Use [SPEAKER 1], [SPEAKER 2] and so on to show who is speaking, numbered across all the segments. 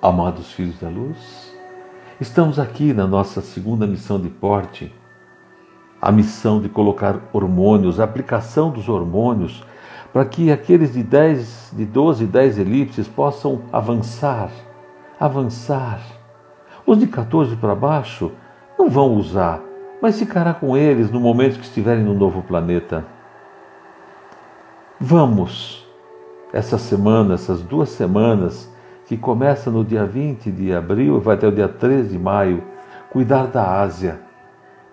[SPEAKER 1] Amados filhos da luz, estamos aqui na nossa segunda missão de porte, a missão de colocar hormônios, a aplicação dos hormônios, para que aqueles de 10, de 12, 10 elipses possam avançar, avançar. Os de 14 para baixo não vão usar, mas ficará com eles no momento que estiverem no novo planeta. Vamos, essa semana, essas duas semanas, que começa no dia 20 de abril e vai até o dia 13 de maio, cuidar da Ásia.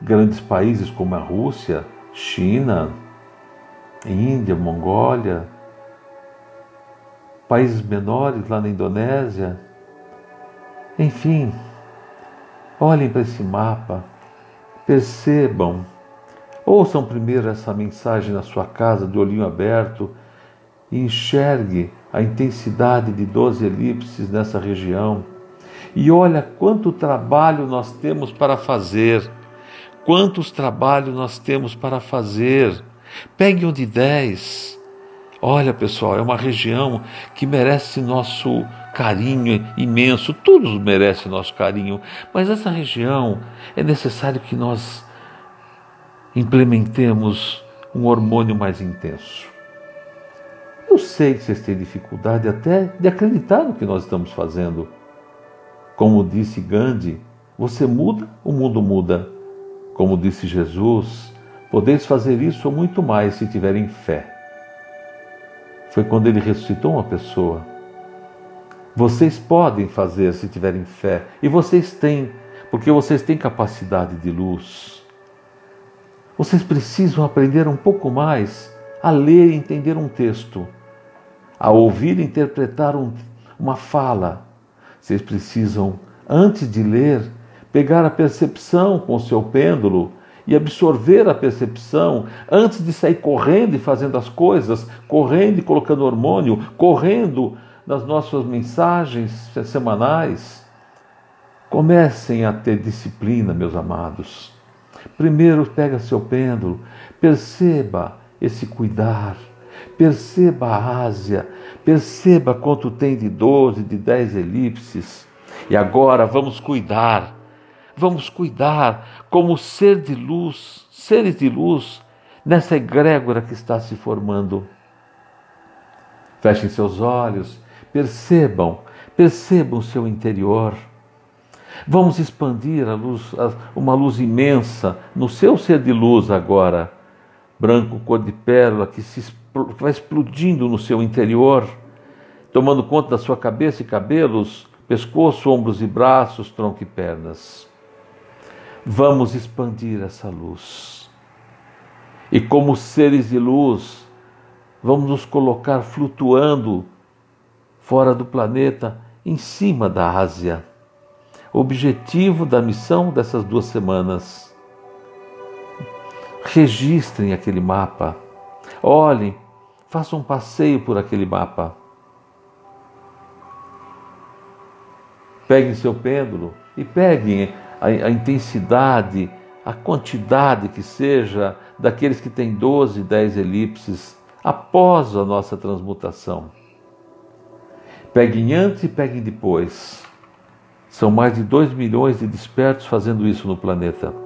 [SPEAKER 1] Grandes países como a Rússia, China, Índia, Mongólia, países menores lá na Indonésia. Enfim, olhem para esse mapa, percebam, ouçam primeiro essa mensagem na sua casa de olhinho aberto e enxergue a intensidade de 12 elipses nessa região. E olha quanto trabalho nós temos para fazer. Quantos trabalhos nós temos para fazer. Pegue um de 10. Olha, pessoal, é uma região que merece nosso carinho imenso. Todos merecem nosso carinho, mas essa região é necessário que nós implementemos um hormônio mais intenso. Eu sei que vocês têm dificuldade até de acreditar no que nós estamos fazendo. Como disse Gandhi, você muda, o mundo muda. Como disse Jesus, podeis fazer isso ou muito mais se tiverem fé. Foi quando ele ressuscitou uma pessoa. Vocês podem fazer se tiverem fé, e vocês têm, porque vocês têm capacidade de luz. Vocês precisam aprender um pouco mais a ler e entender um texto a ouvir e interpretar um, uma fala. Vocês precisam, antes de ler, pegar a percepção com o seu pêndulo e absorver a percepção antes de sair correndo e fazendo as coisas, correndo e colocando hormônio, correndo nas nossas mensagens semanais. Comecem a ter disciplina, meus amados. Primeiro, pega seu pêndulo, perceba esse cuidar Perceba a Ásia, perceba quanto tem de 12, de 10 elipses. E agora vamos cuidar, vamos cuidar como ser de luz, seres de luz, nessa egrégora que está se formando. Fechem seus olhos, percebam, percebam o seu interior. Vamos expandir a luz, uma luz imensa no seu ser de luz agora, branco cor de pérola que se vai explodindo no seu interior, tomando conta da sua cabeça e cabelos, pescoço, ombros e braços, tronco e pernas. Vamos expandir essa luz. E como seres de luz, vamos nos colocar flutuando fora do planeta, em cima da Ásia. Objetivo da missão dessas duas semanas. Registrem aquele mapa. Olhem Faça um passeio por aquele mapa. Peguem seu pêndulo e peguem a, a intensidade, a quantidade que seja daqueles que têm 12, 10 elipses após a nossa transmutação. Peguem antes e peguem depois. São mais de 2 milhões de despertos fazendo isso no planeta.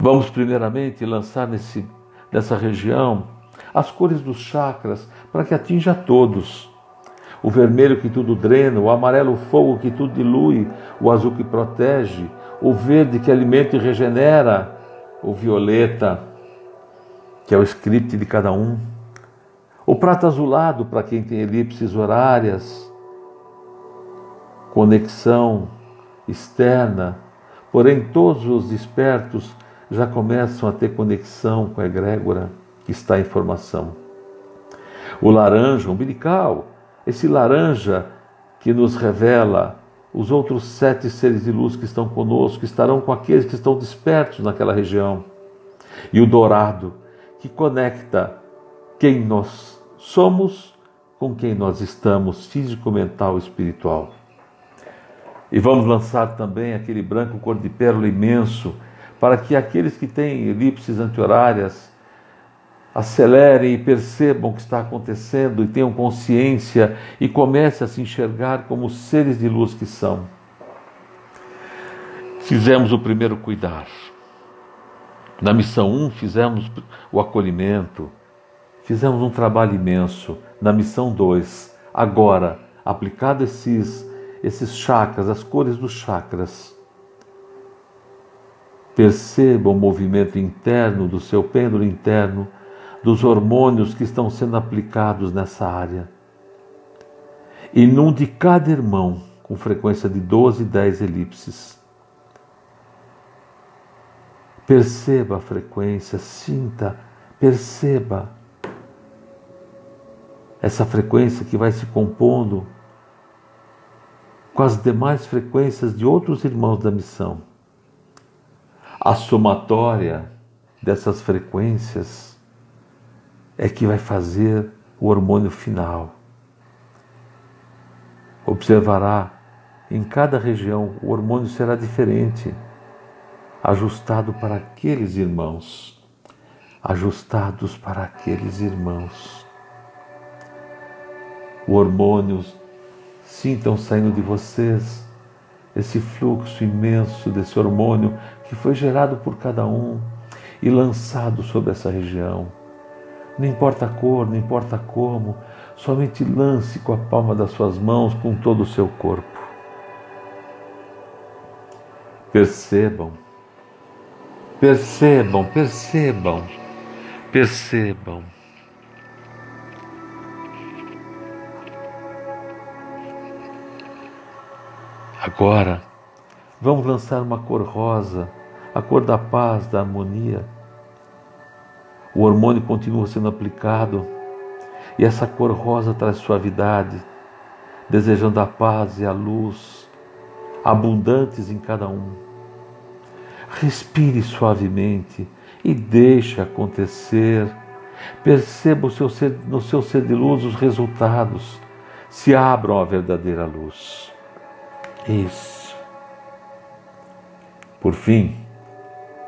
[SPEAKER 1] Vamos primeiramente lançar nesse, nessa região as cores dos chakras para que atinja todos. O vermelho que tudo drena, o amarelo fogo que tudo dilui, o azul que protege, o verde que alimenta e regenera, o violeta que é o script de cada um, o prata azulado para quem tem elipses horárias, conexão externa, porém todos os despertos já começam a ter conexão com a egrégora está em formação. O laranja umbilical, esse laranja que nos revela os outros sete seres de luz que estão conosco, que estarão com aqueles que estão despertos naquela região. E o dourado, que conecta quem nós somos com quem nós estamos, físico, mental e espiritual. E vamos lançar também aquele branco cor de pérola imenso, para que aqueles que têm elipses anti-horárias acelerem e percebam o que está acontecendo e tenham consciência e comecem a se enxergar como seres de luz que são. Fizemos o primeiro cuidar. Na missão 1, um, fizemos o acolhimento, fizemos um trabalho imenso. Na missão 2, agora, aplicado esses, esses chakras, as cores dos chakras, perceba o movimento interno do seu pêndulo interno dos hormônios que estão sendo aplicados nessa área. E num de cada irmão, com frequência de 12 e 10 elipses. Perceba a frequência, sinta, perceba essa frequência que vai se compondo com as demais frequências de outros irmãos da missão. A somatória dessas frequências é que vai fazer o hormônio final. Observará em cada região o hormônio será diferente, ajustado para aqueles irmãos, ajustados para aqueles irmãos. O hormônio sintam saindo de vocês esse fluxo imenso desse hormônio que foi gerado por cada um e lançado sobre essa região não importa a cor, não importa como, somente lance com a palma das suas mãos, com todo o seu corpo. Percebam, percebam, percebam, percebam. Agora, vamos lançar uma cor rosa, a cor da paz, da harmonia o hormônio continua sendo aplicado e essa cor rosa traz suavidade, desejando a paz e a luz abundantes em cada um. Respire suavemente e deixe acontecer. Perceba seu ser, no seu ser de luz os resultados. Se abram à verdadeira luz. Isso. Por fim,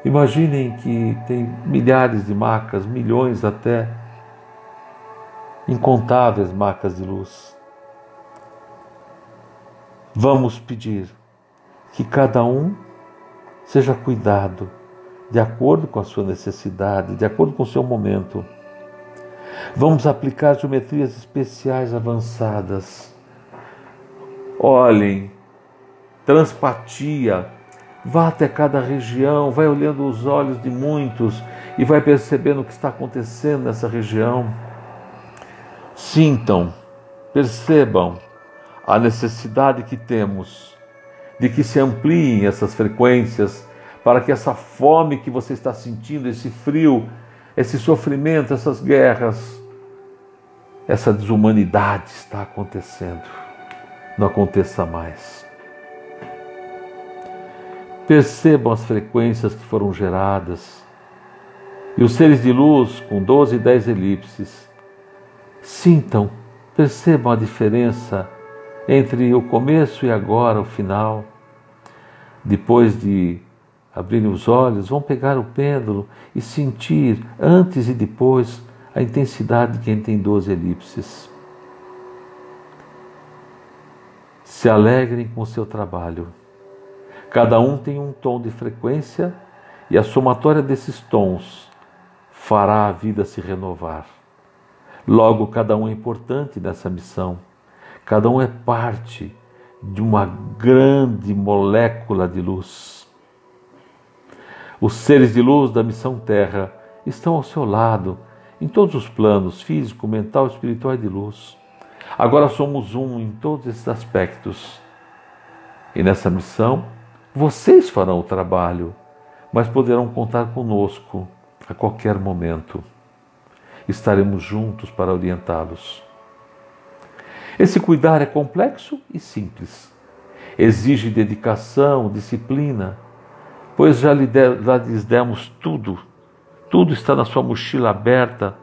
[SPEAKER 1] Imaginem que tem milhares de macas, milhões até, incontáveis macas de luz. Vamos pedir que cada um seja cuidado de acordo com a sua necessidade, de acordo com o seu momento. Vamos aplicar geometrias especiais avançadas. Olhem, transpatia, Vá até cada região, vai olhando os olhos de muitos e vai percebendo o que está acontecendo nessa região. Sintam, percebam a necessidade que temos de que se ampliem essas frequências para que essa fome que você está sentindo, esse frio, esse sofrimento, essas guerras, essa desumanidade está acontecendo, não aconteça mais. Percebam as frequências que foram geradas. E os seres de luz, com 12 e 10 elipses, sintam, percebam a diferença entre o começo e agora, o final. Depois de abrirem os olhos, vão pegar o pêndulo e sentir, antes e depois, a intensidade de quem tem 12 elipses. Se alegrem com o seu trabalho Cada um tem um tom de frequência e a somatória desses tons fará a vida se renovar. Logo, cada um é importante nessa missão. Cada um é parte de uma grande molécula de luz. Os seres de luz da missão Terra estão ao seu lado, em todos os planos físico, mental, espiritual e de luz. Agora somos um em todos esses aspectos. E nessa missão, vocês farão o trabalho, mas poderão contar conosco a qualquer momento. Estaremos juntos para orientá-los. Esse cuidar é complexo e simples. Exige dedicação, disciplina, pois já, lhes demos tudo. Tudo está na sua mochila aberta.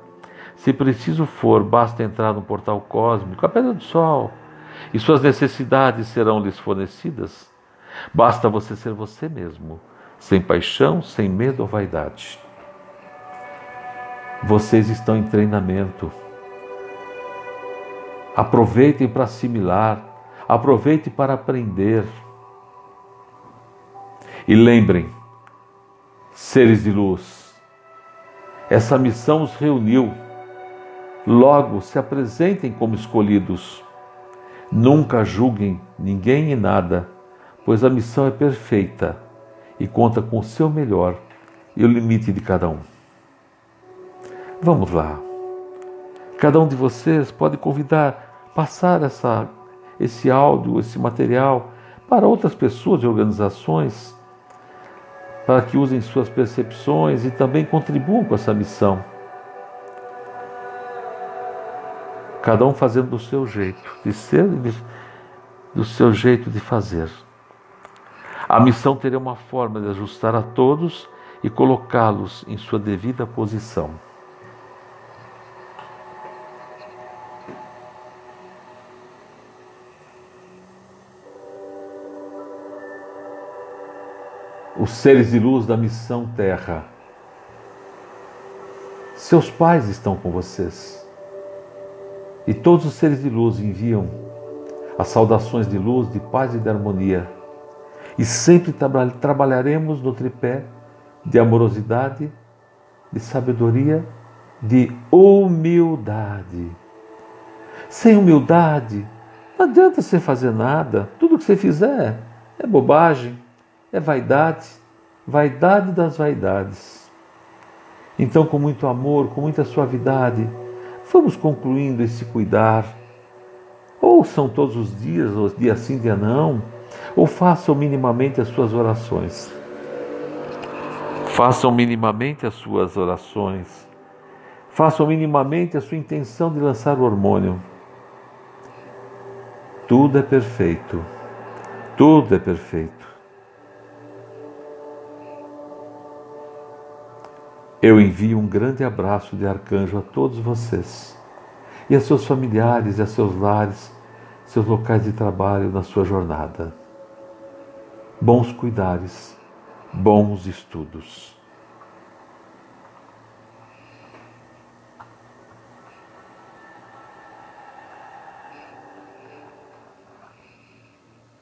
[SPEAKER 1] Se preciso for, basta entrar no portal cósmico, a pedra do sol, e suas necessidades serão lhes fornecidas. Basta você ser você mesmo, sem paixão, sem medo ou vaidade. Vocês estão em treinamento. Aproveitem para assimilar, aproveitem para aprender. E lembrem, seres de luz, essa missão os reuniu. Logo, se apresentem como escolhidos. Nunca julguem ninguém e nada, pois a missão é perfeita e conta com o seu melhor e o limite de cada um. Vamos lá. Cada um de vocês pode convidar, passar essa, esse áudio, esse material para outras pessoas e organizações, para que usem suas percepções e também contribuam com essa missão. Cada um fazendo do seu jeito de ser e do seu jeito de fazer. A missão teria uma forma de ajustar a todos e colocá-los em sua devida posição. Os seres de luz da missão Terra. Seus pais estão com vocês. E todos os seres de luz enviam as saudações de luz, de paz e de harmonia. E sempre tra trabalharemos no tripé de amorosidade, de sabedoria, de humildade. Sem humildade, não adianta você fazer nada. Tudo que você fizer é bobagem, é vaidade, vaidade das vaidades. Então, com muito amor, com muita suavidade, vamos concluindo esse cuidar. Ou são todos os dias, ou dia sim, dia não, ou façam minimamente as suas orações. Façam minimamente as suas orações. Façam minimamente a sua intenção de lançar o hormônio. Tudo é perfeito. Tudo é perfeito. Eu envio um grande abraço de arcanjo a todos vocês e a seus familiares e a seus lares, seus locais de trabalho na sua jornada. Bons cuidares bons estudos.